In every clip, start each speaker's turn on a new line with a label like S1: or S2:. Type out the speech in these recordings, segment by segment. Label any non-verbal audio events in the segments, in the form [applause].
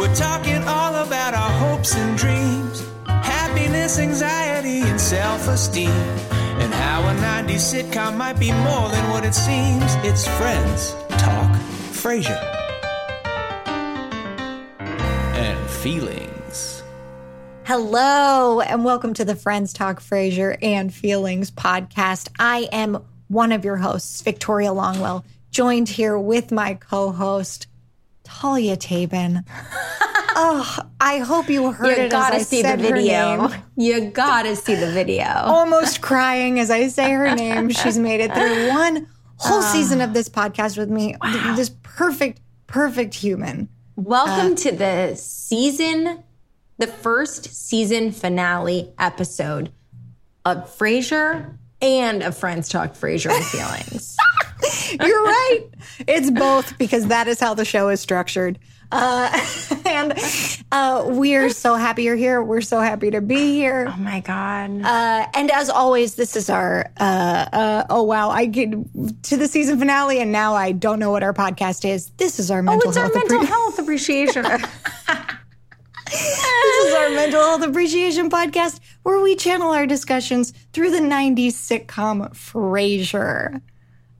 S1: We're talking all about our hopes and dreams, happiness, anxiety, and self esteem. And how a 90s sitcom might be more than what it seems. It's Friends Talk Frasier. And feelings.
S2: Hello, and welcome to the Friends Talk Frasier and Feelings podcast. I am one of your hosts, Victoria Longwell, joined here with my co host, Talia Tabin. oh, [laughs] I hope you heard
S3: You
S2: it
S3: gotta
S2: as I
S3: see the
S2: said her
S3: video. You gotta see the video.
S2: Almost crying as I say her name. She's made it through [laughs] one whole
S3: Ah.
S2: season of this podcast with me. This perfect, perfect human.
S3: Welcome to the season, the first season finale episode of Frasier and of Friends Talk Frasier and Feelings. [laughs] [laughs]
S2: You're right. It's both because that is how the show is structured. Uh, [laughs] and uh, we're so happy you're here. We're so happy to be here.
S3: oh my God.
S2: Uh, and as always, this is our uh, uh, oh wow! I get to the season finale, and now I don't know what our podcast is. This is our
S3: oh,
S2: mental
S3: it's our mental
S2: appre-
S3: health appreciation. [laughs]
S2: this is our mental health appreciation podcast, where we channel our discussions through the '90s sitcom Frasier.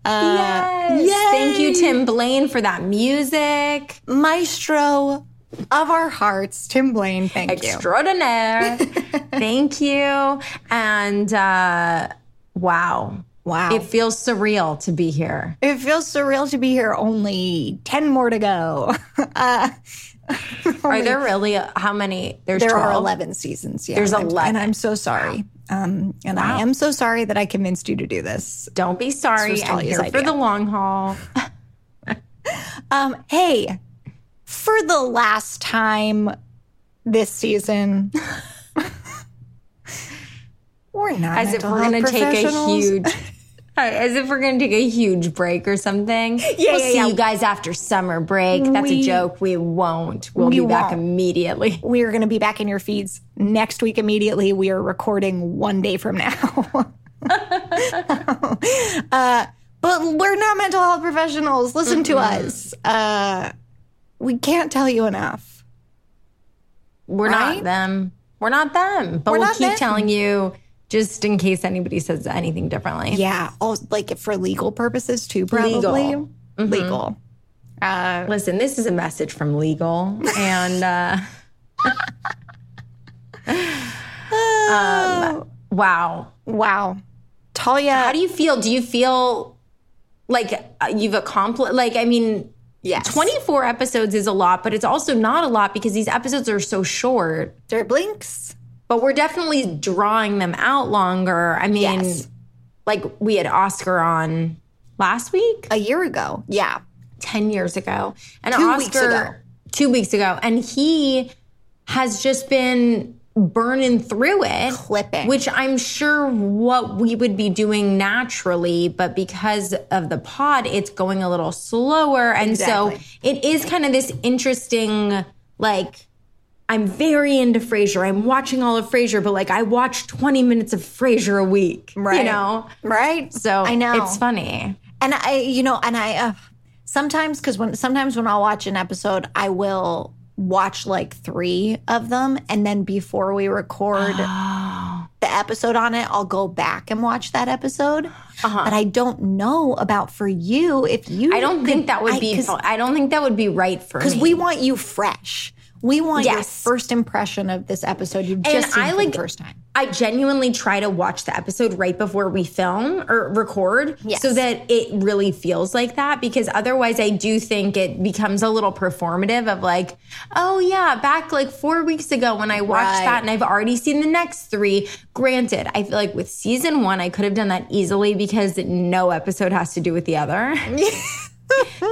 S3: Yes. Thank you, Tim Blaine, for that music.
S2: Maestro of our hearts, Tim Blaine. Thank you.
S3: Extraordinaire. [laughs] Thank you. And uh, wow.
S2: Wow.
S3: It feels surreal to be here.
S2: It feels surreal to be here. Only 10 more to go. [laughs] Uh,
S3: Are there really how many? There's
S2: there
S3: 12.
S2: are 11 seasons. Yeah.
S3: There's
S2: And I'm-
S3: 11.
S2: And I'm so sorry. Um, and I am so sorry that I convinced you to do this.
S3: Don't be sorry. I'm here for the long haul. [laughs]
S2: Um, hey, for the last time this season, [laughs] we're not
S3: As if we're going to take a huge. [laughs] As if we're going to take a huge break or something. Yeah, we'll
S2: yeah,
S3: see
S2: yeah.
S3: you guys after summer break. That's
S2: We-
S3: a joke. We won't. We'll
S2: We
S3: be back
S2: won't.
S3: immediately.
S2: We are going to be back in your feeds next week immediately. We are recording one day from now. [laughs] uh, but we're not mental health professionals. Listen to us. Uh, we can't tell you enough.
S3: We're
S2: Right?
S3: not them. We're not them. But
S2: We're
S3: we'll keep
S2: them.
S3: telling you just in case anybody says anything differently.
S2: Yeah. Oh, like for legal purposes too, probably.
S3: Legal.
S2: Legal. Uh,
S3: Listen, this is a message from legal. [laughs] And uh, [laughs] um, wow.
S2: wow. Talia.
S3: How do you feel? Do you feel like uh, you've accomplished? Like, I mean,
S2: yes.
S3: 24 episodes is a lot, but it's also not a lot because these episodes are so short.
S2: They're blinks.
S3: But we're definitely drawing them out longer. I mean,
S2: Yes.
S3: like we had Oscar on last week,
S2: A year ago. Yeah.
S3: 10 years ago. And
S2: Two
S3: Oscar,
S2: weeks ago.
S3: Two weeks ago. And he has just been burning through it.
S2: Clipping.
S3: Which I'm sure what we would be doing naturally, but because of the pod, it's going a little slower. And
S2: Exactly.
S3: so it is kind of this interesting, like, I'm very into Frasier. I'm watching all of Frasier, but like I watch 20 minutes of Frasier a week.
S2: Right.
S3: You know?
S2: Right?
S3: So
S2: I know.
S3: it's funny.
S2: And I, you know, and I, uh, sometimes, because when, sometimes when I'll watch an episode, I will watch like three of them. And then before we record [gasps] the episode on it, I'll go back and watch that episode. But I don't know about for you if you,
S3: Uh-huh. I don't think that would be. I don't think that would be right for me.
S2: we want you fresh. We want your first impression of this episode you've just seen
S3: I
S2: for
S3: like-
S2: the first time.
S3: I genuinely try to watch the episode right before we film or record
S2: Yes.
S3: so that it really feels like that because otherwise I do think it becomes a little performative of like, oh yeah, back like 4 weeks ago when I watched
S2: Right.
S3: that and I've already seen the next 3. Granted, I feel like with season 1 I could have done that easily because no episode has to do with the other. [laughs]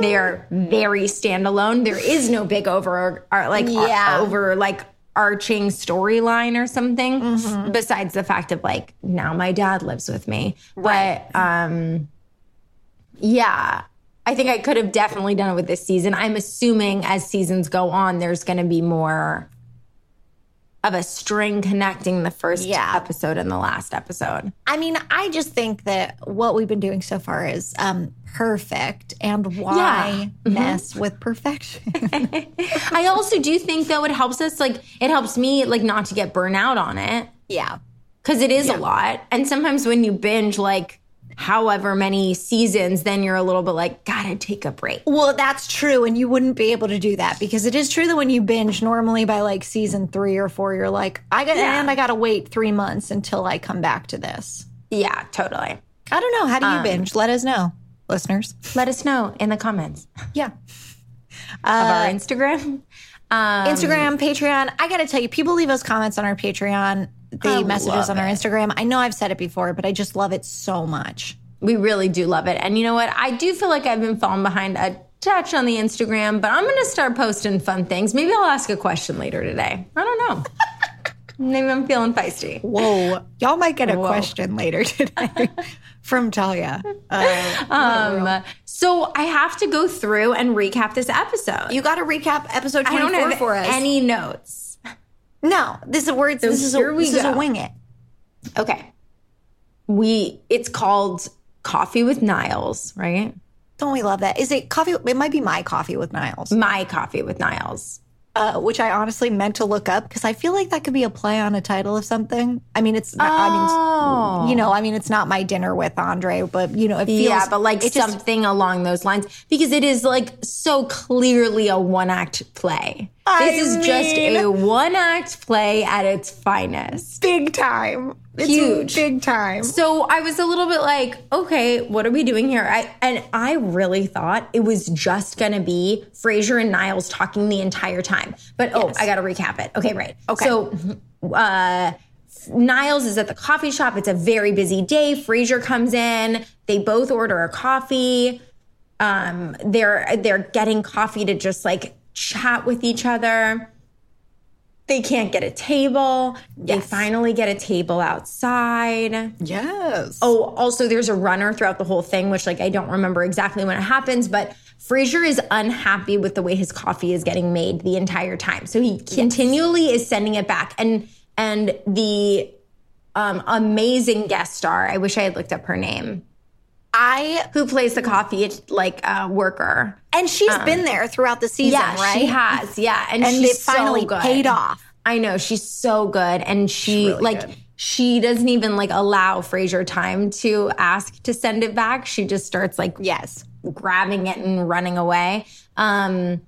S3: they are very standalone. There is no big over or like uh,
S2: Yeah.
S3: over like arching storyline or something mm-hmm. besides the fact of like now my dad lives with me. But um yeah, I think I could have definitely done it with this season. I'm assuming as seasons go on there's going to be more of a string connecting the first
S2: Yeah.
S3: episode and the last episode.
S2: I mean, I just think that what we've been doing so far is um, perfect, and why mess with perfection? [laughs]
S3: I also do think though it helps us like it helps me like not to get burnout on it
S2: yeah,
S3: because it is a lot. And sometimes when you binge like however many seasons, then you're a little bit like gotta take a break.
S2: Well, that's true. And you wouldn't be able to do that because it is true that when you binge, normally by like season three or four, you're like, I got,
S3: Yeah.
S2: and I got to wait three months until I come back to this.
S3: Yeah, totally.
S2: I don't know. How do you binge? Let us know, listeners.
S3: Let us know in the comments
S2: Yeah. [laughs]
S3: of our Instagram. Um,
S2: Instagram, Patreon. I got to tell you, people leave us comments on our Patreon. They
S3: I
S2: message
S3: love
S2: us on our
S3: it.
S2: Instagram. I know I've said it before, but I just love it so much.
S3: We really do love it. And you know what? I do feel like I've been falling behind a touch on the Instagram, but I'm going to start posting fun things. Maybe I'll ask a question later today. I don't know. [laughs] Maybe I'm feeling feisty.
S2: Whoa. Y'all might get a question later today [laughs] from Talia. Uh,
S3: Um, so I have to go through and recap this episode.
S2: you got to recap episode
S3: I
S2: 24
S3: don't have
S2: for us.
S3: any notes.
S2: No, this is where it's, this is a, this is a wing it.
S3: Okay. We it's called Coffee with Niles, right?
S2: Don't we love that? Is it coffee? It might be my coffee with Niles,
S3: My Coffee with Niles.
S2: Uh, which I honestly meant to look up because I feel like that could be a play on a title of something. I mean, it's not, I mean,
S3: Oh.
S2: you know, I mean, it's not my dinner with Andre, but you know, it feels
S3: yeah, but like
S2: it just-
S3: something along those lines because it is like so clearly a one act play.
S2: I
S3: this is just a one act play at its finest.
S2: big time. It's
S3: Huge.
S2: big time.
S3: So I was a little bit like, okay, what are we doing here? I and I really thought it was just gonna be Frasier and Niles talking the entire time. But oh, I gotta recap it. Okay, right.
S2: Okay.
S3: So uh Niles is at the coffee shop. It's a very busy day. Frasier comes in. They both order a coffee. Um, they're they're getting coffee to just like chat with each other. They can't get a table. They finally get a table outside.
S2: Yes.
S3: Oh, also there's a runner throughout the whole thing, which like I don't remember exactly when it happens, but Frasier is unhappy with the way his coffee is getting made the entire time. So he continually is sending it back. And and the um, amazing guest star, I wish I had looked up her name,
S2: I
S3: who plays the coffee like uh, worker.
S2: And she's been there throughout the season,
S3: Yeah,
S2: right?
S3: she has. Yeah, and,
S2: And
S3: she's
S2: it finally
S3: so good.
S2: paid off.
S3: I know she's so good, and she
S2: really
S3: like
S2: good.
S3: she doesn't even like allow Frasier time to ask to send it back. She just starts like
S2: Yes.
S3: grabbing it and running away. Um,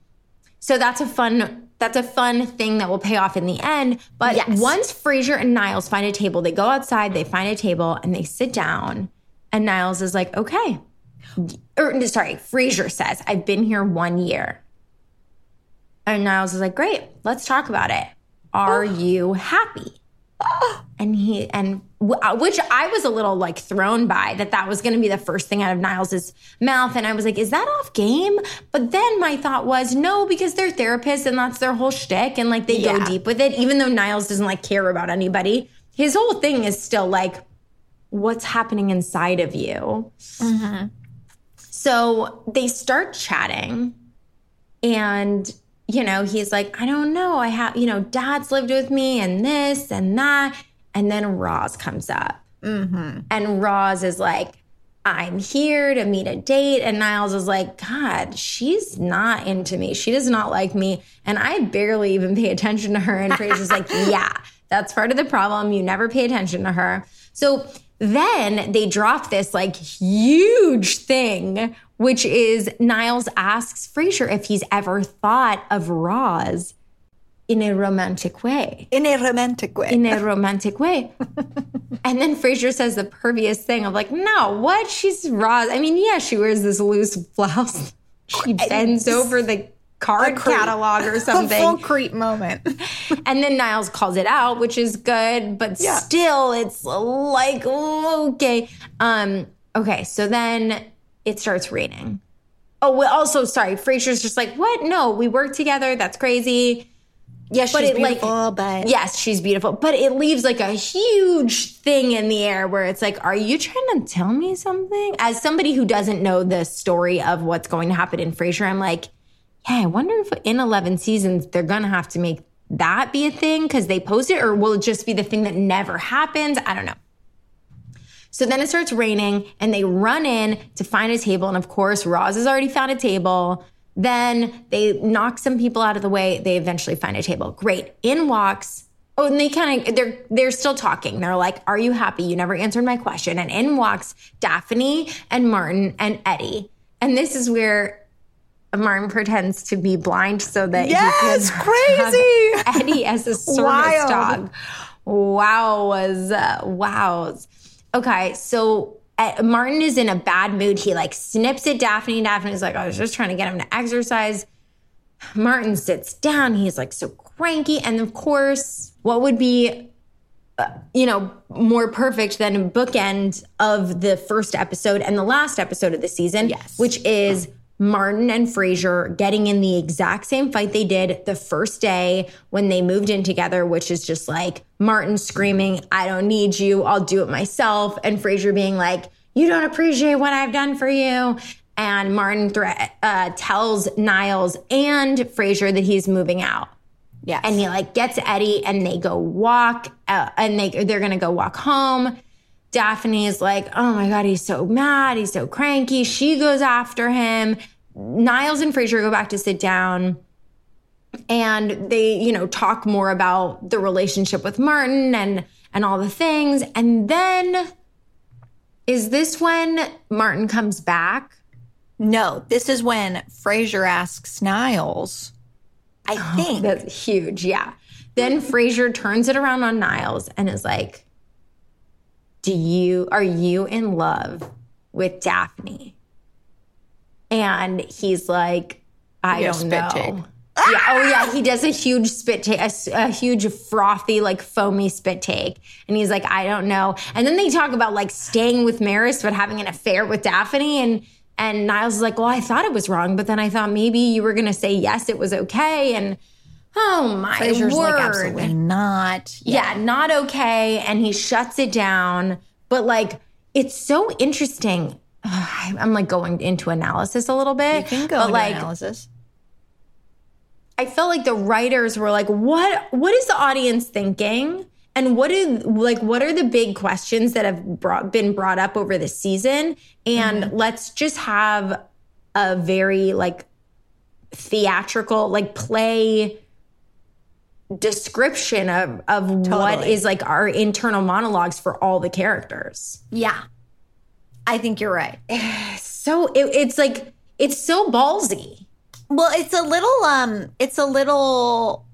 S3: so that's a fun that's a fun thing that will pay off in the end. But
S2: Yes.
S3: once Frasier and Niles find a table, they go outside, they find a table, and they sit down. And Niles is like, "Okay." Or sorry, Frasier says, "I've been here one year." And Niles is like, "Great, let's talk about it. Are you happy?" and he and uh, which I was a little like thrown by that that was going to be the first thing out of Niles's mouth, and I was like, "Is that off game?" But then my thought was, no, because they're therapists and that's their whole shtick, and like they go deep with it. Even though Niles doesn't like care about anybody, his whole thing is still like, what's happening inside of you. So they start chatting, and you know, he's like, I don't know. I have, you know, dad's lived with me and this and that. And then Roz comes up. Mm-hmm. And Roz is like, I'm here to meet a date. And Niles is like, God, she's not into me. She does not like me. And I barely even pay attention to her. And Frasier's like, [laughs] Yeah, that's part of the problem. You never pay attention to her. So then they drop this like huge thing, which is Niles asks Frasier if he's ever thought of Roz in a romantic way
S2: In a romantic way.
S3: in a romantic way. [laughs] and then Frasier says the pervious thing of like, no, what? She's Roz. I mean, yeah, she wears this loose blouse. She bends over the card catalog or [laughs]
S2: a full
S3: something.
S2: creep moment. [laughs]
S3: and then Niles calls it out, which is good, but
S2: Yeah.
S3: still it's like, okay. Um, okay, so then it starts raining. Oh, well, also, sorry, Frasier's just like, what? No, we work together. That's crazy.
S2: Yes,
S3: But
S2: she's
S3: it, like-
S2: beautiful, but
S3: Yes, she's beautiful, but it leaves like a huge thing in the air where it's like, are you trying to tell me something? As somebody who doesn't know the story of what's going to happen in Frasier, I'm like, yeah, I wonder if in 11 seasons they're going to have to make that be a thing because they post it, or will it just be the thing that never happens? I don't know. So then it starts raining and they run in to find a table. And of course, Roz has already found a table. Then they knock some people out of the way. They eventually find a table. Great. In walks. Oh, and they kind of they're they're still talking. They're like, "Are you happy? You never answered my question." And in walks Daphne and Martin and Eddie. And this is where Martin pretends to be blind so that
S2: Yes,
S3: he can [laughs]
S2: crazy.
S3: Eddie as a service
S2: Wild.
S3: dog. Wow, was uh, wow. Okay, so uh, Martin is in a bad mood. He like snips at Daphne. and Daphne's like, I was just trying to get him to exercise. Martin sits down. He's like so cranky. And of course, what would be, uh, you know, more perfect than a bookend of the first episode and the last episode of the season,
S2: Yes.
S3: which is Martin and Frasier getting in the exact same fight they did the first day when they moved in together, which is just like Martin screaming, I don't need you, I'll do it myself. And Frasier being like, You don't appreciate what I've done for you. And Martin threat, uh, tells Niles and Frasier that he's moving out.
S2: Yes.
S3: And he like gets Eddie and they go walk uh, and they they're gonna go walk home. Daphne is like, oh my god, he's so mad, he's so cranky. She goes after him. Niles and Frasier go back to sit down and they, you know, talk more about the relationship with Martin and and all the things. And then is this when Martin comes back?
S2: no, this is when Frasier asks Niles. I oh, think.
S3: That's huge. Yeah. Then Frasier turns it around on Niles and is like, Do you, are you in love with Daphne? And he's like, I
S2: Yeah,
S3: don't know.
S2: take.
S3: Yeah. Oh, yeah. He does a huge spit take, a, a huge frothy, like foamy spit take. And he's like, I don't know. And then they talk about like staying with Maris, but having an affair with Daphne. And, and Niles is like, well, I thought it was wrong, but then I thought maybe you were going to say yes, it was okay. And oh my
S2: Frasier's
S3: word.
S2: like, absolutely not.
S3: Yeah, not okay. And he shuts it down. But like, it's so interesting. I'm like going into analysis a little bit.
S2: You can go
S3: but
S2: into
S3: like,
S2: analysis.
S3: I felt like the writers were like, what what is the audience thinking? And what are like what are the big questions that have brought, been brought up over the season? And mm-hmm. let's just have a very like theatrical like play description of of what
S2: Totally.
S3: is like our internal monologues for all the characters.
S2: Yeah. I think you're right. [sighs]
S3: So it, it's like it's so ballsy.
S2: Well, it's a little um it's a little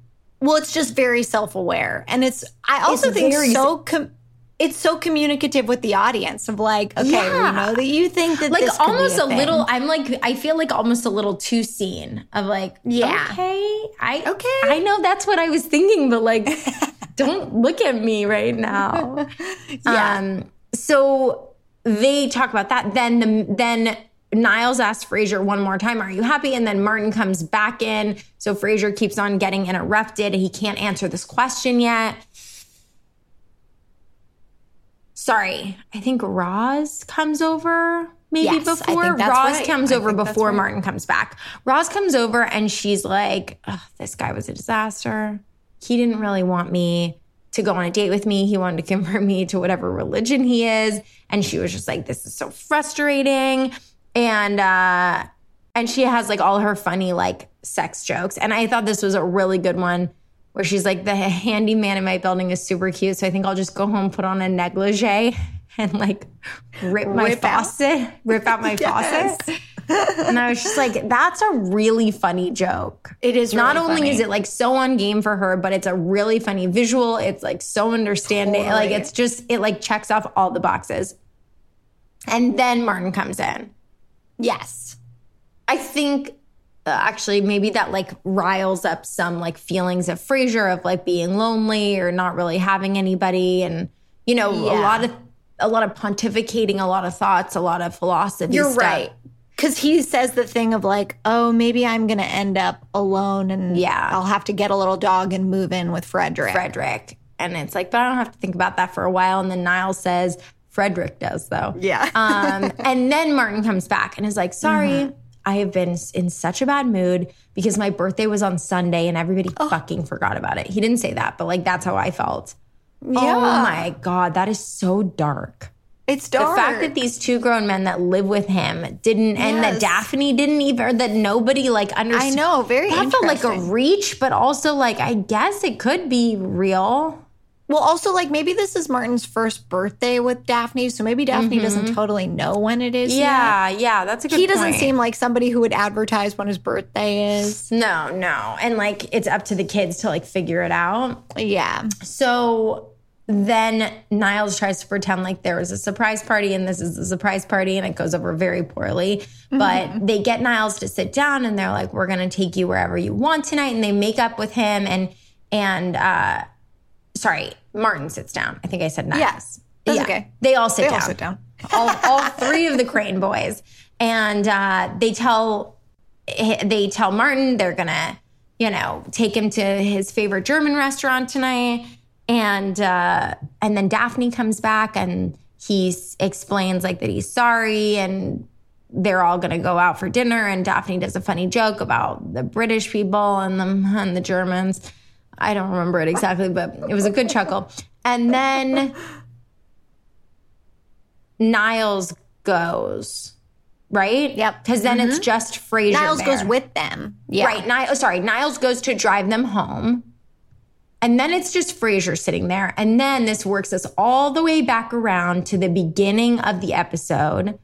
S2: well, it's just very self-aware. And it's I also
S3: It's
S2: think so com- it's so communicative with the audience of like, okay,
S3: Yeah.
S2: we know that you think that
S3: like
S2: this could be
S3: almost a,
S2: thing.
S3: little i'm like i feel like almost a little too seen of like
S2: Yeah.
S3: okay i
S2: Okay.
S3: i know that's what i was thinking but like [laughs] don't look at me right now [laughs]
S2: Yeah.
S3: um so they talk about that then the then Niles asks Frasier one more time, Are you happy? And then Martin comes back in. So Frasier keeps on getting interrupted. And he can't answer this question yet. Sorry, I think Roz comes over maybe
S2: Yes,
S3: before. Roz
S2: right.
S3: comes
S2: I
S3: over before
S2: right.
S3: Martin comes back. Roz comes over and she's like, "Ugh, This guy was a disaster. He didn't really want me to go on a date with me. He wanted to convert me to whatever religion he is. And she was just like, This is so frustrating. And, uh, and she has like all her funny like sex jokes. And I thought this was a really good one where she's like, the handyman in my building is super cute. So I think I'll just go home, put on a negligee [laughs] and like rip my
S2: Rip out?
S3: faucet, rip out my [laughs]
S2: Yes.
S3: faucet. And I was just like, that's a really funny joke.
S2: It is
S3: Not
S2: really
S3: only
S2: funny.
S3: is it like so on game for her, but it's a really funny visual. It's like so understanding. Like it's just, it like checks off all the boxes. And then Martin comes in.
S2: Yes.
S3: I think actually maybe that like riles up some like feelings of Frasier of like being lonely or not really having anybody and you know a lot of a lot of pontificating, a lot of thoughts, a lot of philosophy.
S2: You're
S3: stuff.
S2: right. Cause he says the thing of like, oh, maybe I'm gonna end up alone and
S3: Yeah.
S2: I'll have to get a little dog and move in with Frederick.
S3: Frederick. And it's like, but I don't have to think about that for a while. And then Niles says, Frederick does though.
S2: Yeah.
S3: um, [laughs] and then Martin comes back and is like, sorry, I have been in such a bad mood because my birthday was on Sunday and everybody fucking forgot about it. He didn't say that, but like that's how I felt.
S2: Oh yeah.
S3: Oh my God, that is so dark.
S2: It's dark.
S3: The fact that these two grown men that live with him didn't, and that Daphne didn't even, or that nobody like understood.
S2: I know, very
S3: That felt like a reach, but also like I guess it could be real.
S2: Well, also like maybe this is Martin's first birthday with Daphne, so maybe Daphne doesn't totally know when it is. yet.
S3: Yeah, yeah, that's a good.
S2: He doesn't
S3: point.
S2: seem like somebody who would advertise when his birthday is.
S3: No, no, and like it's up to the kids to like figure it out.
S2: Yeah.
S3: So then Niles tries to pretend like there was a surprise party and this is a surprise party and it goes over very poorly. But they get Niles to sit down and they're like, we're going to take you wherever you want tonight. And they make up with him and, and, uh, sorry, Martin sits down. I think I said Niles.
S2: Yes. That's okay.
S3: They all sit
S2: They
S3: down.
S2: all sit down. [laughs]
S3: all, all three of the Crane boys. And, uh, they tell, they tell Martin they're going to, you know, take him to his favorite German restaurant tonight and uh and then Daphne comes back and he explains like that he's sorry and they're all going to go out for dinner and Daphne does a funny joke about the British people and the and the Germans. I don't remember it exactly, but it was a good chuckle. And then Niles goes, right?
S2: Yep.
S3: Because then it's mm-hmm. just Frasier.
S2: Niles
S3: there.
S2: goes with them. Yeah.
S3: Right. Niles, oh, sorry, Niles goes to drive them home. And then it's just Frasier sitting there. And then this works us all the way back around to the beginning of the episode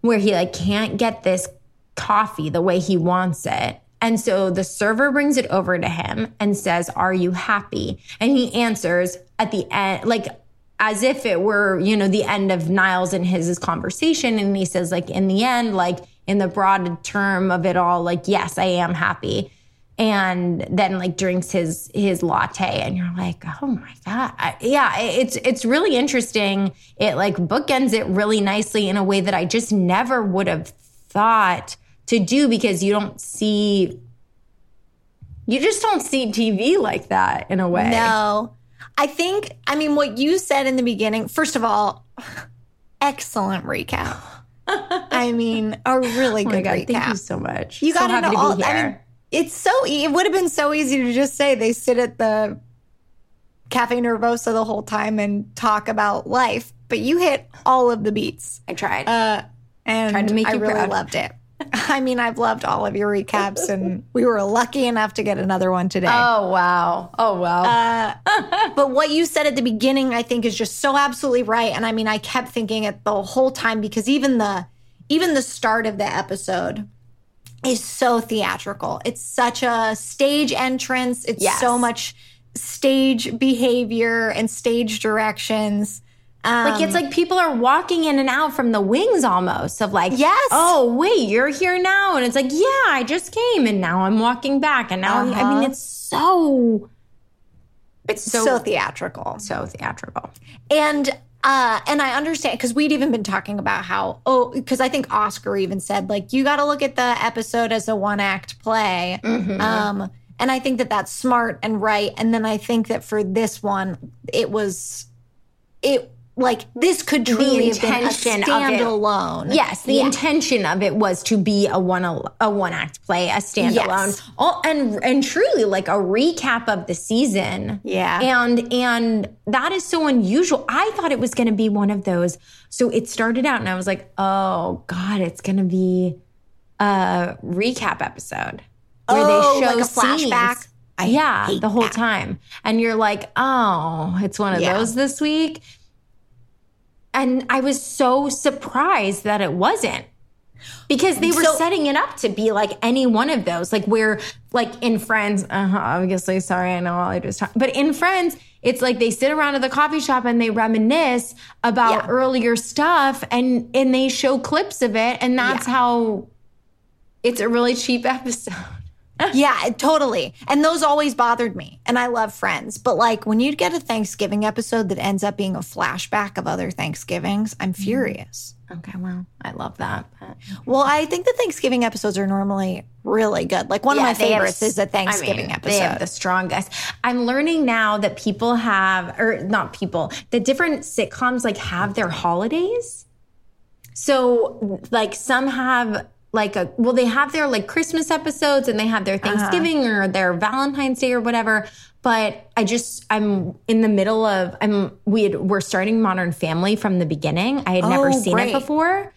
S3: where he like can't get this coffee the way he wants it. And so the server brings it over to him and says, Are you happy? And he answers at the end, like as if it were, you know, the end of Niles and his, conversation. And he says, like, in the end, like in the broad term of it all, like, yes, I am happy. And then like drinks his his latte, and you're like, oh my god, I, yeah, it's it's really interesting. It like bookends it really nicely in a way that I just never would have thought to do because you don't see, you just don't see TV like that in a way.
S2: No. I think, I mean, what you said in the beginning, first of all, excellent recap. [laughs] I mean, a really
S3: Oh
S2: good
S3: my god,
S2: recap.
S3: thank you so much.
S2: You
S3: So
S2: got
S3: happy to be here.
S2: I mean, it's so. e- It would have been so easy to just say they sit at the Cafe Nervosa the whole time and talk about life, but you hit all of the beats,
S3: I tried.
S2: uh, and
S3: Tried to make
S2: I
S3: you
S2: really
S3: proud.
S2: loved it. [laughs] I mean, I've loved all of your recaps, and [laughs] we were lucky enough to get another one today.
S3: oh wow. Oh wow.
S2: Uh, [laughs] but what you said at the beginning, I think, is just so absolutely right. And I mean, I kept thinking it the whole time because even the even the start of the episode is so theatrical. It's such a stage entrance. It's
S3: Yes.
S2: so much stage behavior and stage directions. Um,
S3: Like it's like people are walking in and out from the wings almost of like,
S2: Yes.
S3: oh, wait, you're here now. And it's like, yeah, I just came and now I'm walking back. And now, I'm, I mean,
S2: Uh-huh.
S3: it's so, it's so,
S2: so
S3: so,
S2: theatrical.
S3: theatrical.
S2: And uh and I understand because we'd even been talking about how oh because I think Oscar even said like you got to look at the episode as a one act play. Um and I think that that's smart and right and then I think that for this one it was it like this could truly have been a
S3: intention of it.
S2: standalone.
S3: Yes, the
S2: Yeah.
S3: intention of it was to be a one a one act play, a standalone,
S2: Yes.
S3: all, and and truly like a recap of the season.
S2: Yeah.
S3: and and that is so unusual. I thought it was going to be one of those. So it started out, and I was like, oh god, it's going to be a recap episode where
S2: Oh,
S3: they show
S2: like a
S3: scenes.
S2: flashback? I
S3: yeah, the whole
S2: that.
S3: time, and you're like, oh, it's one of
S2: Yeah.
S3: those this week. And I was so surprised that it wasn't. Because they were
S2: So-
S3: setting it up to be like any one of those, like where, like in Friends, uh-huh, obviously, sorry, I know all I just talked, but in Friends, it's like they sit around at the coffee shop and they reminisce about
S2: Yeah.
S3: earlier stuff and and they show clips of it, and that's
S2: Yeah.
S3: how it's a really cheap [laughs] episode. [laughs]
S2: Yeah, totally. And those always bothered me. And I love friends. But like when you get a Thanksgiving episode that ends up being a flashback of other Thanksgivings, I'm
S3: Mm-hmm.
S2: furious.
S3: Okay, well, I love that. but-
S2: Well, I think the Thanksgiving episodes are normally really good. Like one
S3: Yeah,
S2: of my
S3: have
S2: favorites
S3: s-
S2: is the
S3: I
S2: Thanksgiving
S3: mean,
S2: episode.
S3: Have the strongest. I'm learning now that people have, or not people, that different sitcoms like have their holidays. So, like, some have like a well they have their like christmas episodes and they have their thanksgiving or their valentine's day or whatever but i just i'm in the middle of i'm we had, we're starting modern family from the beginning i had never
S2: Oh,
S3: seen
S2: great.
S3: it before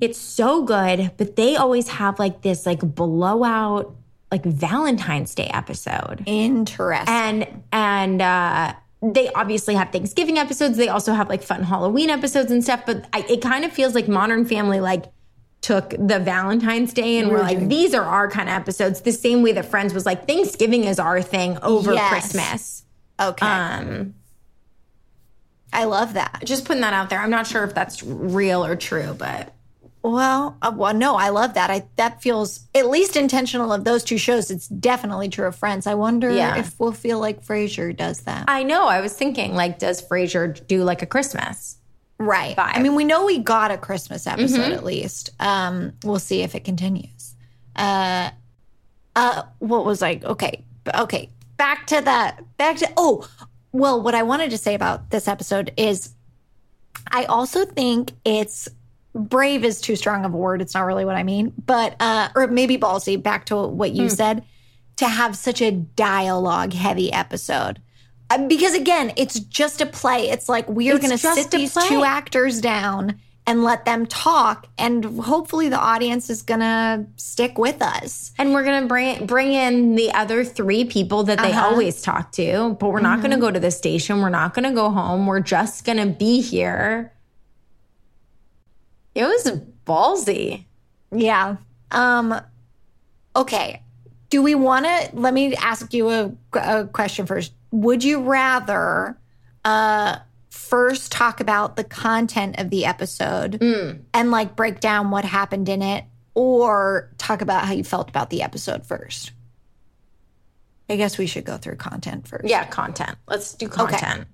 S3: it's so good but they always have like this like blowout like valentine's day episode
S2: Interesting.
S3: and and uh they obviously have Thanksgiving episodes. They also have like fun Halloween episodes and stuff. But I, it kind of feels like Modern Family like took the Valentine's Day and we're like, these are our kind of episodes. The same way that Friends was like, Thanksgiving is our thing over
S2: Yes.
S3: Christmas.
S2: okay.
S3: Um,
S2: I love that.
S3: just putting that out there. I'm not sure if that's real or true, but
S2: Well, uh, well, no, I love that. I that feels at least intentional of those two shows. It's definitely true of Friends. I wonder
S3: Yeah.
S2: if we'll feel like Frasier does that.
S3: I know. I was thinking, like, does Frasier do like a Christmas?
S2: Right.
S3: vibe.
S2: I mean, we know we got a Christmas episode at least. Um, we'll see if it continues. Uh, uh, what was like Okay, okay. Back to that. Back to oh, well, what I wanted to say about this episode is, I also think it's brave is too strong of a word. It's not really what I mean, but uh, or maybe ballsy. Back to what you said, to have such a dialogue heavy episode. Uh, Because again, it's just a play. It's like we are going to sit these
S3: play.
S2: two actors down and let them talk, and hopefully the audience is going to stick with us.
S3: And we're gonna bring bring in the other three people that they always talk to, but we're not gonna go to the station. We're not gonna go home. We're just gonna be here. It was ballsy.
S2: Yeah. Um. Okay. Do we want to? Let me ask you a, a question first. Would you rather uh first talk about the content of the episode and like break down what happened in it, or talk about how you felt about the episode first? I guess we should go through content first.
S3: Yeah, content. Let's do content.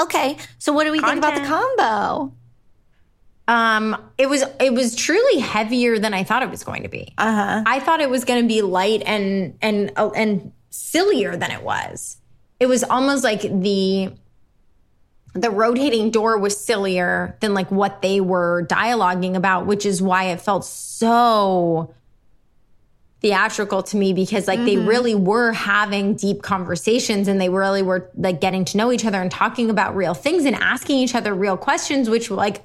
S2: Okay. So what do we think about the combo?
S3: Um, it was it was truly heavier than I thought it was going to be.
S2: Uh huh.
S3: I thought it was going to be light and and uh, and sillier than it was. It was almost like the the rotating door was sillier than like what they were dialoguing about, which is why it felt so theatrical to me because like they mm-hmm. really were having deep conversations and they really were like getting to know each other and talking about real things and asking each other real questions which like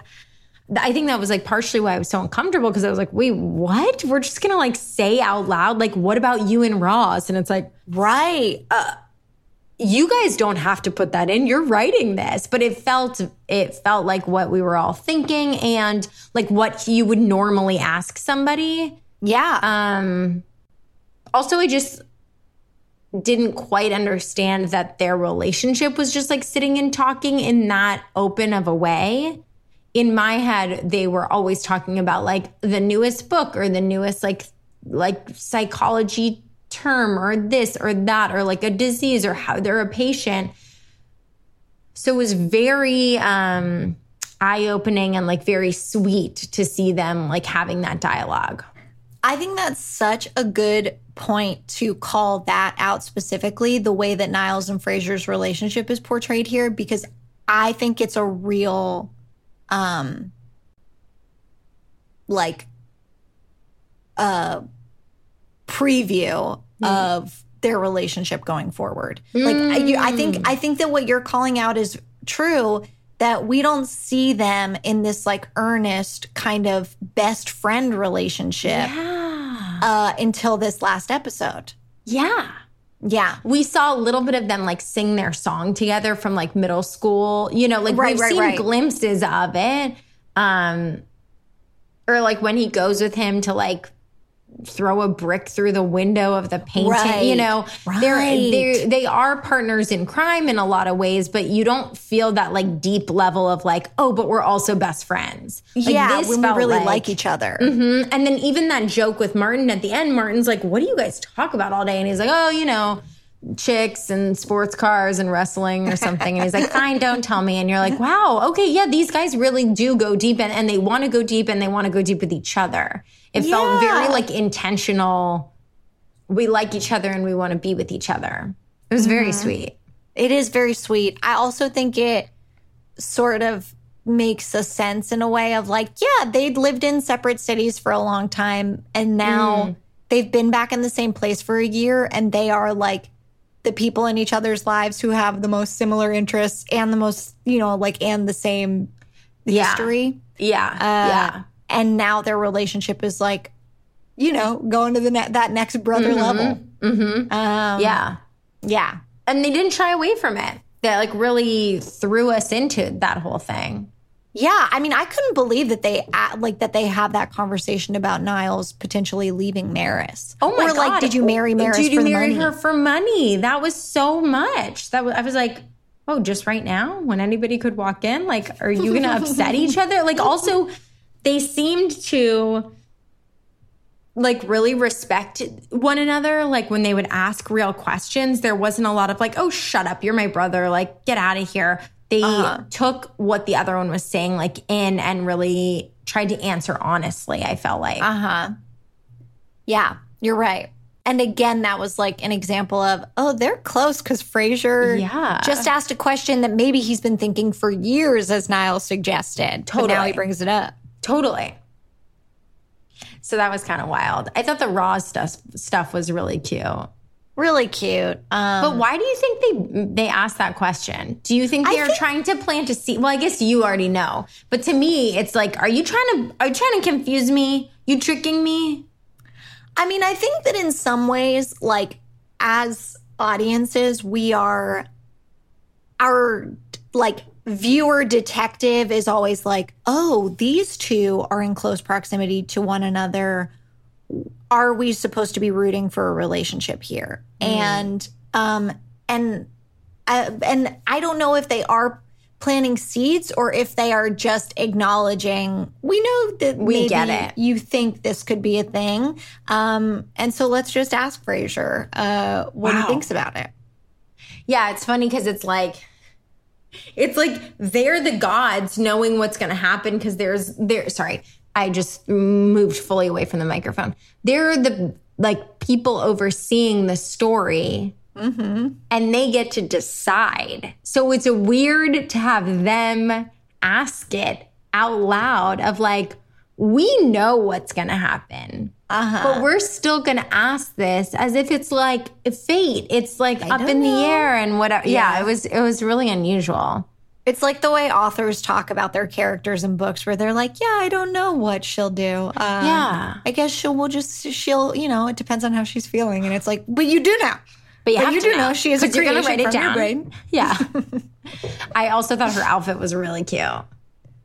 S3: I think that was like partially why I was so uncomfortable because I was like, wait, what? We're just gonna like say out loud, like, what about you and Roz? And it's like,
S2: Right.
S3: Uh, you guys don't have to put that in. You're writing this. But it felt it felt like what we were all thinking and like what you would normally ask somebody.
S2: yeah.
S3: Um also I just didn't quite understand that their relationship was just like sitting and talking in that open of a way. In my head, they were always talking about like the newest book or the newest like like psychology term or this or that or like a disease or how they're a patient. So it was very um eye-opening and like very sweet to see them like having that dialogue.
S2: I think that's such a good point to call that out specifically, the way that Niles and Frasier's relationship is portrayed here, because I think it's a real, um, like, a preview of their relationship going forward. Like, I, you, I think, I think that what you're calling out is true. That we don't see them in this like earnest kind of best friend relationship
S3: Yeah.
S2: uh, until this last episode.
S3: Yeah.
S2: Yeah.
S3: We saw a little bit of them like sing their song together from like middle school. You know, like
S2: Right,
S3: we've
S2: right,
S3: seen
S2: right.
S3: glimpses of it. Um or like when he goes with him to like throw a brick through the window of the painting,
S2: Right,
S3: you know. They're
S2: right.
S3: they they are partners in crime in a lot of ways, but you don't feel that like deep level of like, oh, but we're also best friends. Like,
S2: yeah.
S3: this
S2: we really like, each other.
S3: Mhm. And then even that joke with Martin at the end, Martin's like, "What do you guys talk about all day?" And he's like, "Oh, you know, chicks and sports cars and wrestling or something." And he's like, "Fine, don't tell me." And you're like, "Wow, okay, yeah, these guys really do go deep, and, and they want to go deep, and they want to go deep with each other." It felt very like intentional. We like each other and we want to be with each other. It was very sweet.
S2: It is very sweet. I also think it sort of makes a sense in a way of like, yeah, they'd lived in separate cities for a long time and now
S3: Mm.
S2: they've been back in the same place for a year and they are like the people in each other's lives who have the most similar interests and the most, you know, like and the same
S3: Yeah.
S2: history.
S3: Yeah.
S2: Uh,
S3: yeah.
S2: And now their relationship is like, you know, going to the ne- that next brother level.
S3: Mm-hmm.
S2: Um,
S3: yeah.
S2: yeah.
S3: And they didn't shy away from it. That like really threw us into that whole thing.
S2: Yeah, I mean, I couldn't believe that they uh, like that they have that conversation about Niles potentially leaving Maris.
S3: Oh my god.
S2: or
S3: god!
S2: like, did you marry Maris
S3: Did you
S2: for the
S3: marry
S2: money?
S3: her for money? That was so much. That was, I was like, oh, just right now when anybody could walk in, like, are you going to upset each other? Like, also, they seemed to like really respect one another. Like when they would ask real questions, there wasn't a lot of like, oh, shut up, you're my brother, like get out of here. They took what the other one was saying like in and really tried to answer honestly. I felt like.
S2: Uh huh. Yeah, you're right. And again, that was like an example of, oh, they're close because Frasier
S3: Yeah.
S2: just asked a question that maybe he's been thinking for years, as Niles suggested. But now
S3: Totally.
S2: he brings it up.
S3: Totally. So that was kind of wild. I thought the Roz stuff stuff was really cute.
S2: Really cute. Um,
S3: But why do you think they they asked that question? Do you think
S2: I
S3: they are
S2: think-
S3: trying to plant a seed? Well, I guess you already know. But to me, it's like, are you trying to are you trying to confuse me? You tricking me?
S2: I mean, I think that in some ways, like as audiences, we are our like viewer detective is always like, oh, these two are in close proximity to one another. Are we supposed to be rooting for a relationship here? And um and uh, and I don't know if they are planting seeds or if they are just acknowledging we know that
S3: We
S2: maybe
S3: get it.
S2: you think this could be a thing um and so let's just ask Frasier uh what
S3: Wow.
S2: he thinks about it
S3: Yeah, it's funny because it's like it's like they're the gods knowing what's going to happen because there's there sorry i just moved fully away from the microphone. They're the like people overseeing the story. Mm-hmm. And they get to decide. So it's a weird to have them ask it out loud of like we know what's going to happen uh-huh. but we're still going to ask this as if it's like fate. It's like up
S2: don't
S3: in the air and whatever. Yeah.
S2: Yeah.
S3: it was it was really unusual
S2: it's like the way authors talk about their characters in books where they're like yeah I don't know what she'll do uh,
S3: Yeah.
S2: I guess she'll will just she'll you know it depends on how she's feeling and it's like but you do know
S3: but you,
S2: But
S3: have
S2: you
S3: to
S2: do know she is a
S3: 'cause you're write it
S2: from your brain. [laughs]
S3: yeah i also thought her outfit was really cute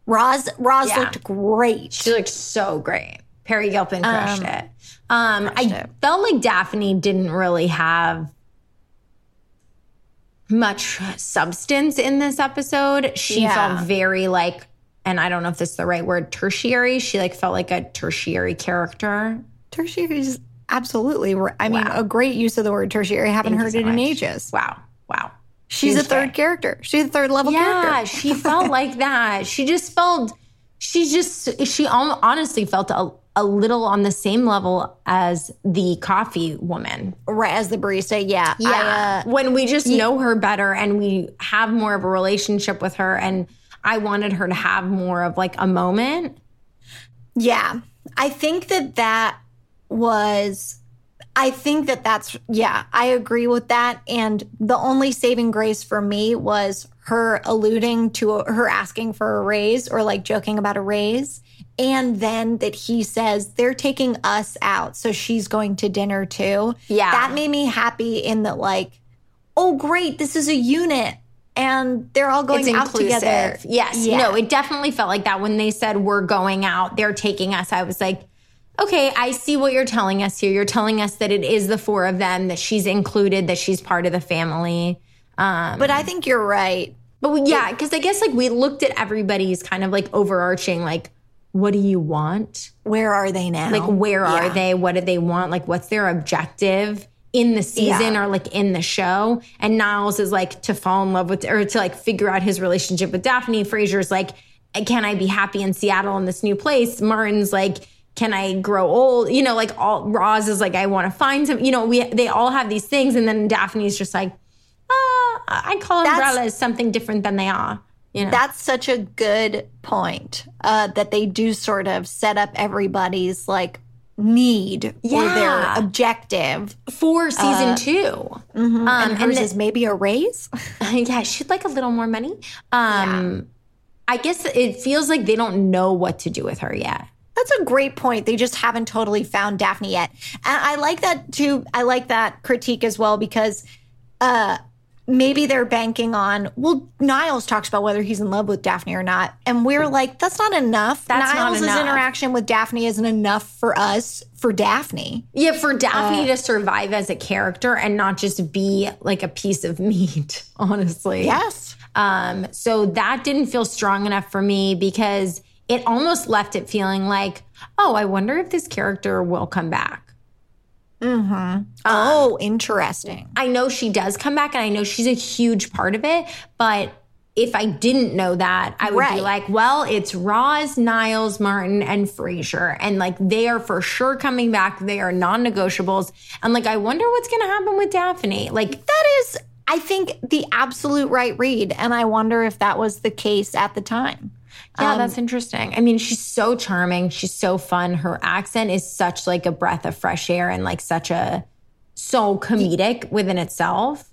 S2: Roz Roz
S3: Yeah.
S2: looked great
S3: She looked so great. Peri Gilpin crushed it. Um, I
S2: it.
S3: felt like Daphne didn't really have much substance in this episode. She
S2: Yeah.
S3: felt very like, and I don't know if this is the right word, tertiary. She like felt like a tertiary character.
S2: tertiary is absolutely I mean
S3: Wow.
S2: a great use of the word tertiary I haven't
S3: Thank
S2: heard
S3: so
S2: it in ages
S3: Wow, wow.
S2: she's a third character she's a third level
S3: Yeah,
S2: character
S3: she felt [laughs] like that. She just felt. She just. She honestly felt a, a little on the same level as the coffee woman.
S2: right as the barista yeah I, uh,
S3: when we just know her better and we have more of a relationship with her and I wanted her to have more of like a moment.
S2: Yeah. I think that that was, I think that that's, yeah, I agree with that. And the only saving grace for me was her alluding to her asking for a raise or like joking about a raise. And then that he says they're taking us out. So she's going to dinner too.
S3: Yeah.
S2: That made me happy in that, like, oh, great, this is a unit. And they're all going
S3: It's
S2: out
S3: inclusive.
S2: together.
S3: Yes.
S2: Yeah.
S3: No, it definitely felt like that when they said we're going out, they're taking us. I was like, okay, I see what you're telling us here. You're telling us that it is the four of them, that she's included, that she's part of the family. Um,
S2: But I think you're right.
S3: But we, yeah, because I guess like we looked at everybody's kind of like overarching, like, what do you want?
S2: Where are they now?
S3: Like, where are they? What do they want? Like, what's their objective in the season
S2: Yeah.
S3: or like in the show? And Niles is like to fall in love with or to like figure out his relationship with Daphne. Frasier's like, can I be happy in Seattle in this new place? Martin's like, can I grow old? You know, like all Roz is like, I want to find some. You know, we they all have these things, and then Daphne's just like, uh, I call
S2: That's-
S3: umbrellas something different than they are. You know?
S2: That's such a good point uh, that they do sort of set up everybody's like need or their objective.
S3: for season two. Um,
S2: and hers
S3: the-
S2: is maybe a raise. [laughs]
S3: yeah, she'd like a little more money. Um, I guess it feels like they don't know what to do with her yet.
S2: That's a great point. They just haven't totally found Daphne yet. And I like that too. I like that critique as well because uh maybe they're banking on well Niles talks about whether he's in love with Daphne or not. And we're like, that's not enough.
S3: That's not
S2: Niles'
S3: enough.
S2: interaction with Daphne isn't enough for us for Daphne.
S3: Yeah, for Daphne to survive as a character and not just be like a piece of [laughs] meat, honestly.
S2: Yes.
S3: Um, so that didn't feel strong enough for me because it almost left it feeling like, oh, I wonder if this character will come back. Mm-hmm.
S2: Um, oh, interesting.
S3: I know she does come back and I know she's a huge part of it, but if I didn't know that, I would be like, well, it's Roz, Niles, Martin, and Frasier. And like they are for sure coming back. They are non negotiables. And like, I wonder what's going to happen with Daphne. Like,
S2: That is, I think, the absolute right read. And I wonder if that was the case at the time.
S3: Yeah, that's interesting. I mean, she's so charming. She's so fun. Her accent is such like a breath of fresh air and like such a, so comedic within itself.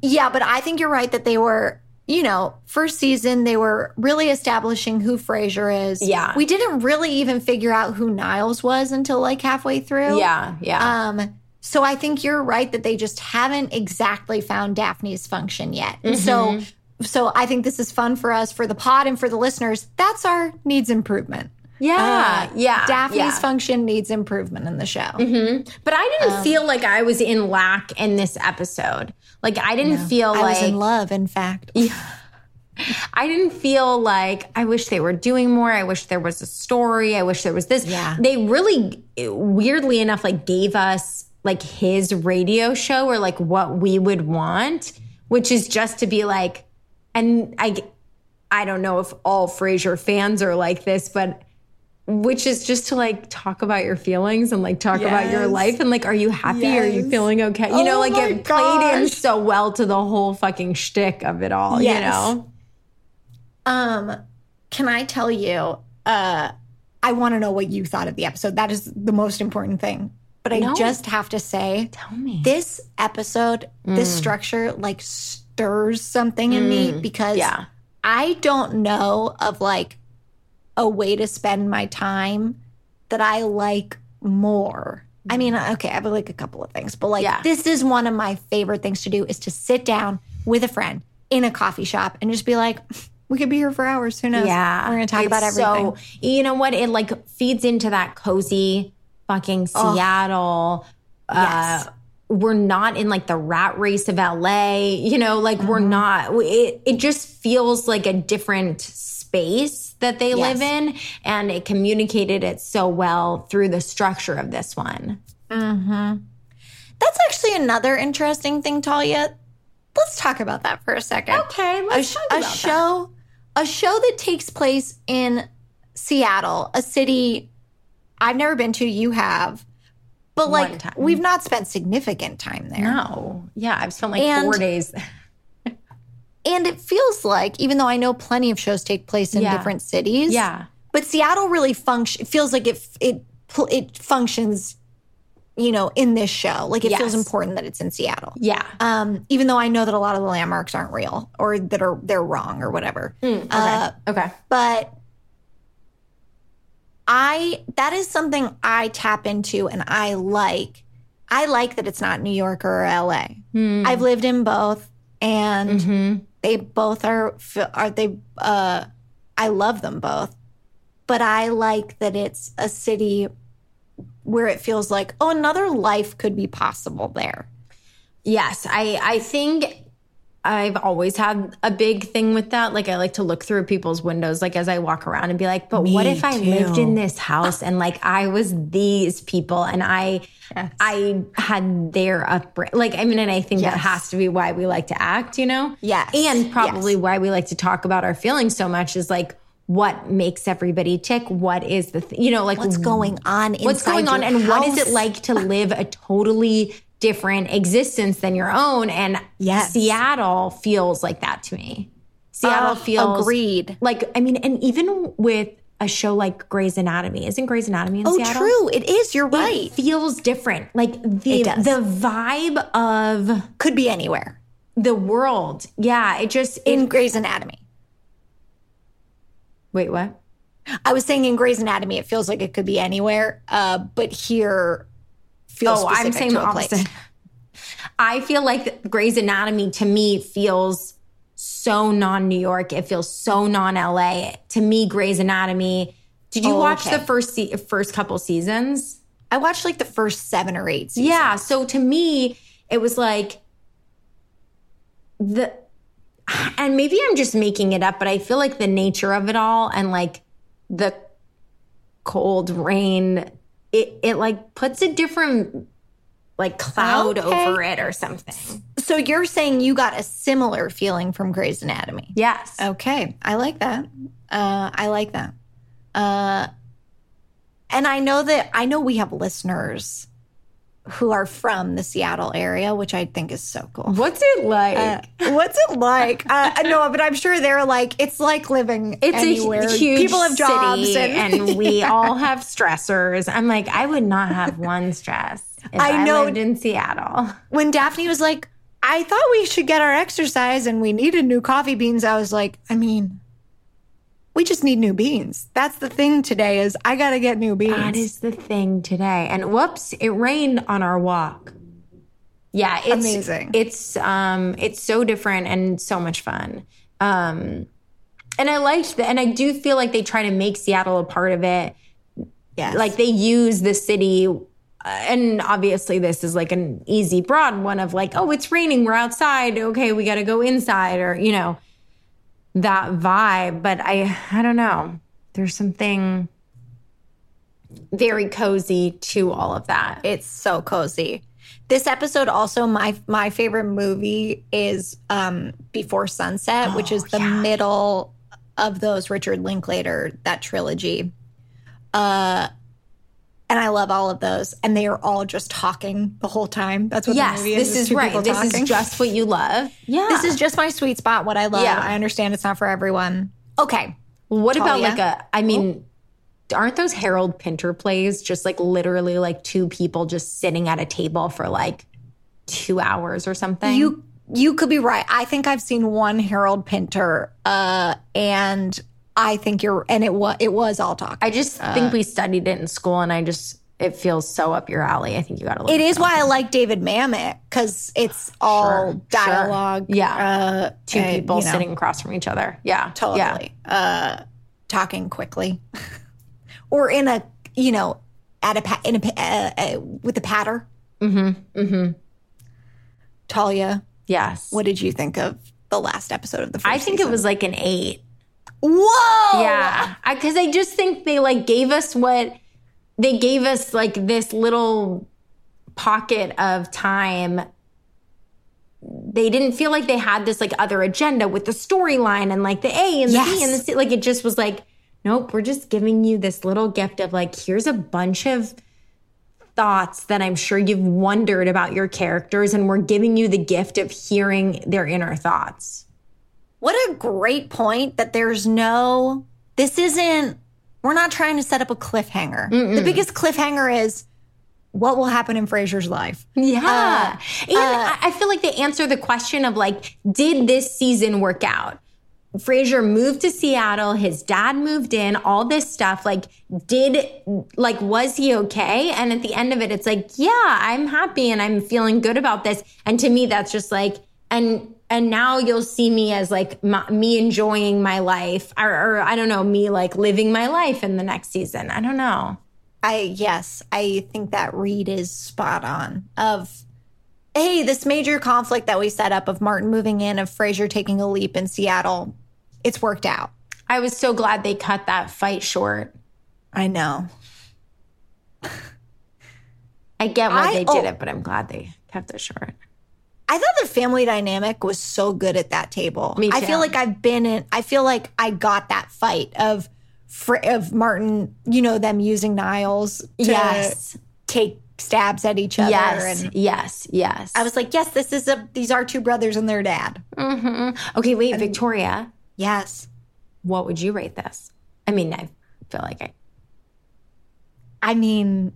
S2: Yeah, but I think you're right that they were, you know, first season they were really establishing who Frasier is.
S3: Yeah.
S2: We didn't really even figure out who Niles was until like halfway through.
S3: Yeah, yeah.
S2: Um so I think you're right that they just haven't exactly found Daphne's function yet. And so so I think this is fun for us for the pod and for the listeners. That's our needs improvement.
S3: yeah, yeah.
S2: Daphne's
S3: yeah.
S2: function needs improvement in the show.
S3: But I didn't
S2: Um,
S3: feel like I was in lack in this episode. Like I didn't feel
S2: I
S3: like
S2: was in love, in fact. [laughs]
S3: I didn't feel like I wish they were doing more. I wish there was a story. I wish there was this.
S2: Yeah.
S3: They really weirdly enough like gave us like his radio show or like what we would want, which is just to be like and I I don't know if all Frasier fans are like this, but which is just to like talk about your feelings and like talk about your life and like, are you happy? Are you feeling okay? You know,
S2: Oh
S3: like
S2: my
S3: it played in so well to the whole fucking shtick of it all, you know?
S2: Um, can I tell you? Uh, I want to know what you thought of the episode. That is the most important thing. But I
S3: No.
S2: just have to say,
S3: Tell me.
S2: this episode, this structure, like stirs something in me because
S3: yeah.
S2: I don't know of like a way to spend my time that I like more. I mean, okay, I have like a couple of things, but like
S3: Yeah.
S2: this is one of my favorite things to do is to sit down with a friend in a coffee shop and just be like, [laughs] we could be here for hours. Who knows?
S3: Yeah.
S2: We're going to talk
S3: It's
S2: about everything.
S3: So, you know what? It like feeds into that cozy fucking Seattle.
S2: Yes.
S3: Uh, we're not in like the rat race of LA, you know, like we're
S2: Mm-hmm.
S3: not, it, it just feels like a different space that they live in. And it communicated it so well through the structure of this one. Hmm.
S2: That's actually another interesting thing, Talia. Let's talk about that for a second.
S3: Okay,
S2: a, sh- a show a show that takes place in Seattle, a city I've never been to, you have. But like
S3: time.
S2: we've not spent significant time there.
S3: No. Yeah. I've spent like
S2: And-
S3: four days. [laughs]
S2: And it feels like even though I know plenty of shows take place in
S3: Yeah.
S2: different cities,
S3: Yeah.
S2: but Seattle really function it feels like it it it functions you know in this show. Like it feels important that it's in Seattle.
S3: Yeah.
S2: Um, even though I know that a lot of the landmarks aren't real or that are they're wrong or whatever. Uh,
S3: okay.
S2: but I that is something I tap into and I like. I like that it's not New York or LA. I've lived in both and they both are are they uh I love them both. But I like that it's a city where it feels like oh another life could be possible there.
S3: Yes, I I think I've always had a big thing with that. Like I like to look through people's windows like as I walk around and be like, but what
S2: Me
S3: if I
S2: too.
S3: lived in this house and like I was these people and I I had their upbringing. Like I mean and I think that has to be why we like to act, you know?
S2: Yes.
S3: And probably
S2: Yes.
S3: why we like to talk about our feelings so much is like what makes everybody tick? What is the th- you know like
S2: What's going on
S3: what's going on and what is it like to live a totally different existence than your own and
S2: Yes.
S3: seattle feels like that to me Seattle
S2: Uh,
S3: feels
S2: agreed.
S3: Like I mean, and even with a show like Grey's Anatomy, isn't Grey's Anatomy in Seattle?
S2: Oh,
S3: Seattle?
S2: true. It is. You're
S3: It
S2: right.
S3: feels different. Like the
S2: It does.
S3: the vibe of
S2: Could be anywhere
S3: the world. Yeah, it just it,
S2: in Grey's Anatomy.
S3: wait what?
S2: I was saying in Grey's Anatomy, it feels like it could be anywhere, uh, but here feels.
S3: Oh, I'm saying the opposite. [laughs] I feel like Grey's Anatomy to me feels so non New York. It feels so non LA. To me, Grey's Anatomy. Did you
S2: Oh,
S3: watch
S2: okay.
S3: the first se- first couple seasons?
S2: I watched like the first seven or eight. Seasons.
S3: Yeah. So to me, it was like the, and maybe I'm just making it up, but I feel like the nature of it all and like the cold rain, it it like puts a different like cloud
S2: Okay.
S3: over it or something.
S2: So you're saying you got a similar feeling from Grey's Anatomy?
S3: Yes.
S2: Okay, I like that. Uh, I like that. Uh, and I know that I know we have listeners who are from the Seattle area, which I think is so cool.
S3: What's it like?
S2: Uh, what's it like? Uh, no, but I'm sure they're like it's like living
S3: it's
S2: anywhere.
S3: a hu- huge
S2: People have jobs,
S3: city
S2: and,
S3: and we [laughs] all have stressors. I'm like, I would not have one stress if
S2: I
S3: I,
S2: know.
S3: lived in Seattle.
S2: when Daphne was like, "I thought we should get our exercise and we needed new coffee beans," I was like, "I mean." We just need new beans. That's the thing today is I got to get new beans.
S3: That is the thing today. And whoops, it rained on our walk. Yeah, it's
S2: Amazing.
S3: It's um it's so different and so much fun. Um and I liked that and I do feel like they try to make Seattle a part of it.
S2: yes.
S3: Like they use the city uh, and obviously this is like an easy broad one of like, oh, it's raining, we're outside. Okay, we got to go inside or, you know, that vibe, but I I don't know. There's something very cozy to all of that.
S2: It's so cozy. This episode also my my favorite movie is um Before Sunset, which is the middle of those Richard Linklater that trilogy. Uh and I love all of those and they are all just talking the whole time. That's what
S3: yes,
S2: the movie is.
S3: this
S2: is
S3: is
S2: two
S3: right. This
S2: talking.
S3: is just what you love. Yeah.
S2: This is just my sweet spot what I love.
S3: Yeah.
S2: I understand it's not for everyone. Okay.
S3: what about like a I mean aren't those Harold Pinter plays just like literally like two people just sitting at a table for like 2 hours or something?
S2: You you could be right. I think I've seen one Harold Pinter, uh, and I think you're, and it was it was all talk.
S3: I just think we studied it in school and I just it feels so up your alley. I think you got to look
S2: it is why I like David Mamet because it's all dialogue.
S3: Yeah.
S2: uh,
S3: two
S2: uh,
S3: people
S2: you know,
S3: sitting across from each other. Yeah. Yeah.
S2: totally uh, talking quickly, [laughs] or in a you know at a pa- in a uh, uh, with a patter. Mm-hmm. Mm-hmm. Talia,
S3: Yes.
S2: what did you think of the last episode of the? First
S3: I think it was like an 8.
S2: Whoa!
S3: Yeah. Because I, just think they like gave us what they gave us like this little pocket of time. They didn't feel like they had this like other agenda with the storyline and like the A and the B and the C. Like it just was like, nope, we're just giving you this little gift of like, here's a bunch of thoughts that I'm sure you've wondered about your characters, and we're giving you the gift of hearing their inner thoughts.
S2: What a great point that there's no, this isn't, we're not trying to set up a cliffhanger. The biggest cliffhanger is what will happen in Frasier's life.
S3: Yeah. Uh, and uh, I I feel like they answer the question of like, did this season work out? Frasier moved to Seattle, his dad moved in, all this stuff. Like, did, like, was he okay? And at the end of it, it's like, yeah, I'm happy and I'm feeling good about this. And to me, that's just like, and, and now you'll see me as like my, me enjoying my life or, or I don't know, me like living my life in the next season. I don't know.
S2: I, yes, I think that read is spot on of, hey, this major conflict that we set up of Martin moving in, of Frasier taking a leap in Seattle, it's worked out.
S3: I was so glad they cut that fight short.
S2: I know.
S3: I get why
S2: I-
S3: they did
S2: oh.
S3: it, but I'm glad they kept it short.
S2: I thought the family dynamic was so good at that table.
S3: Me too.
S2: I feel like I've been in. I feel like I got that fight of Fr- of Martin. You know them using Niles to
S3: Yes.
S2: take stabs at each other.
S3: Yes,
S2: and
S3: yes, yes.
S2: I was like, yes, this is a. These are two brothers and their dad. Mm-hmm.
S3: okay, wait, Victoria.
S2: Yes.
S3: What would you rate this? I mean, I feel like I.
S2: I mean,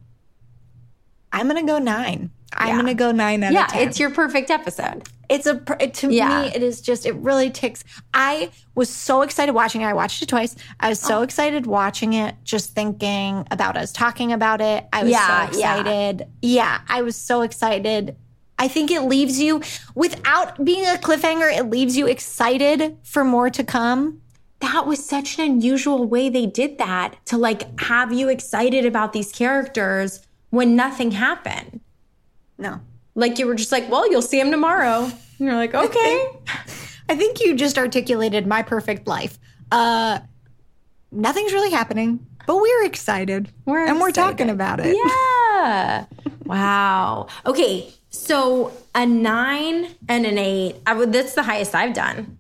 S2: I'm gonna go nine. I'm
S3: Yeah.
S2: gonna go nine out
S3: Yeah,
S2: of ten.
S3: it's your perfect episode.
S2: It's a to
S3: Yeah.
S2: me. It is just. It really ticks. I was so excited watching it. I watched it twice. I was
S3: Oh.
S2: so excited watching it, just thinking about us talking about it. I was
S3: Yeah,
S2: so excited. Yeah. I was so excited. I think it leaves you without being a cliffhanger. It leaves you excited for more to come.
S3: That was such an unusual way they did that to like have you excited about these characters when nothing happened.
S2: No,
S3: Like you were just like, well, you'll see him tomorrow. And you're like, okay. [laughs]
S2: I think you just articulated my perfect life. Uh, nothing's really happening, but we're excited.
S3: We're
S2: and we're talking about it.
S3: Yeah. [laughs] wow. Okay. So a nine and an eight. I would. That's the highest I've done.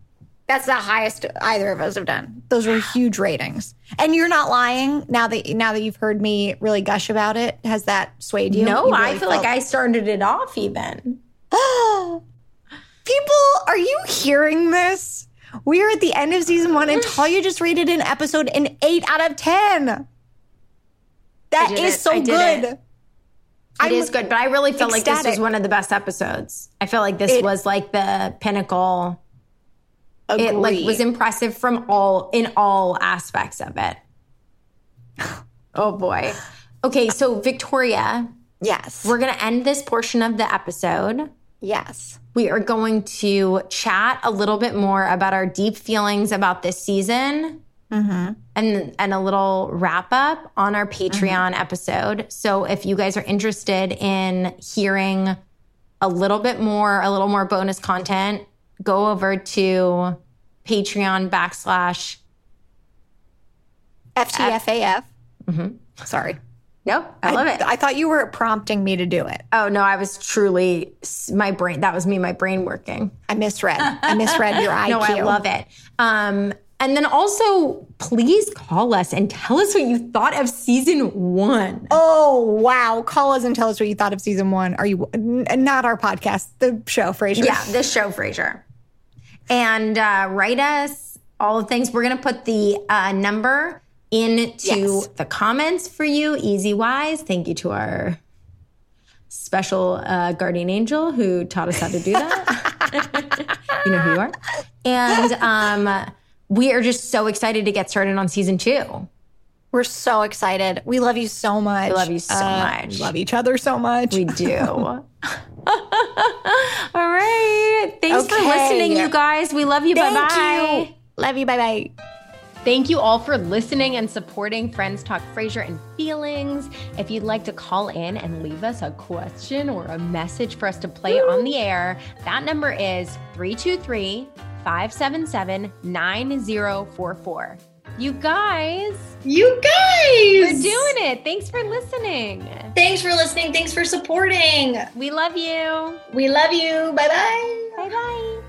S2: That's the highest either of us have done. Those were huge ratings. And you're not lying. Now that now that you've heard me really gush about it, has that swayed you?
S3: No,
S2: You
S3: I
S2: really
S3: feel like I started it off even. [gasps]
S2: People, are you hearing this? We are at the end of season one, and Talia just rated an episode an eight out of ten. That is
S3: it.
S2: so
S3: I
S2: good.
S3: it. It is good, but I really felt like this was one of the best episodes. I feel like this
S2: It-
S3: was like the pinnacle. It like was impressive from all in all aspects of it. [laughs] Oh boy. Okay, so Victoria,
S2: yes,
S3: we're gonna end this portion of the episode.
S2: yes.
S3: We are going to chat a little bit more about our deep feelings about this season mm-hmm. and, and a little wrap up on our Patreon mm-hmm. episode. So if you guys are interested in hearing a little bit more, a little more bonus content, go over to Patreon backslash.
S2: FTFAF. Sorry,
S3: Nope, I love it.
S2: I thought you were prompting me to do it.
S3: Oh no, I was truly my brain. That was me, my brain working.
S2: I misread. I misread your IQ. [laughs]
S3: No, I love it. Um, and then also, please call us and tell us what you thought of season one.
S2: Oh wow! Call us and tell us what you thought of season one. Are you n- not our podcast, the show, Frasier?
S3: Yeah, this show, Frasier. And uh, write us all the things. We're gonna put the uh, number into
S2: Yes.
S3: the comments for you, easy wise. Thank you to our special uh, guardian angel who taught us how to do that. [laughs] you know who you are. And um, we are just so excited to get started on season two.
S2: We're so excited. We love you so much.
S3: We love you so uh, much.
S2: Love each other so much.
S3: We do. [laughs] [laughs] All right. Thanks for listening, you guys. We love you. Bye bye.
S2: Love you. Bye bye.
S4: Thank you all for listening and supporting Friends Talk Frasier and Feelings. If you'd like to call in and leave us a question or a message for us to play on the air, that number is 323 577 9044. You guys.
S5: You guys.
S4: We're doing it. Thanks for listening.
S5: Thanks for listening. Thanks for supporting.
S4: We love you.
S5: We love you. Bye bye. Bye bye.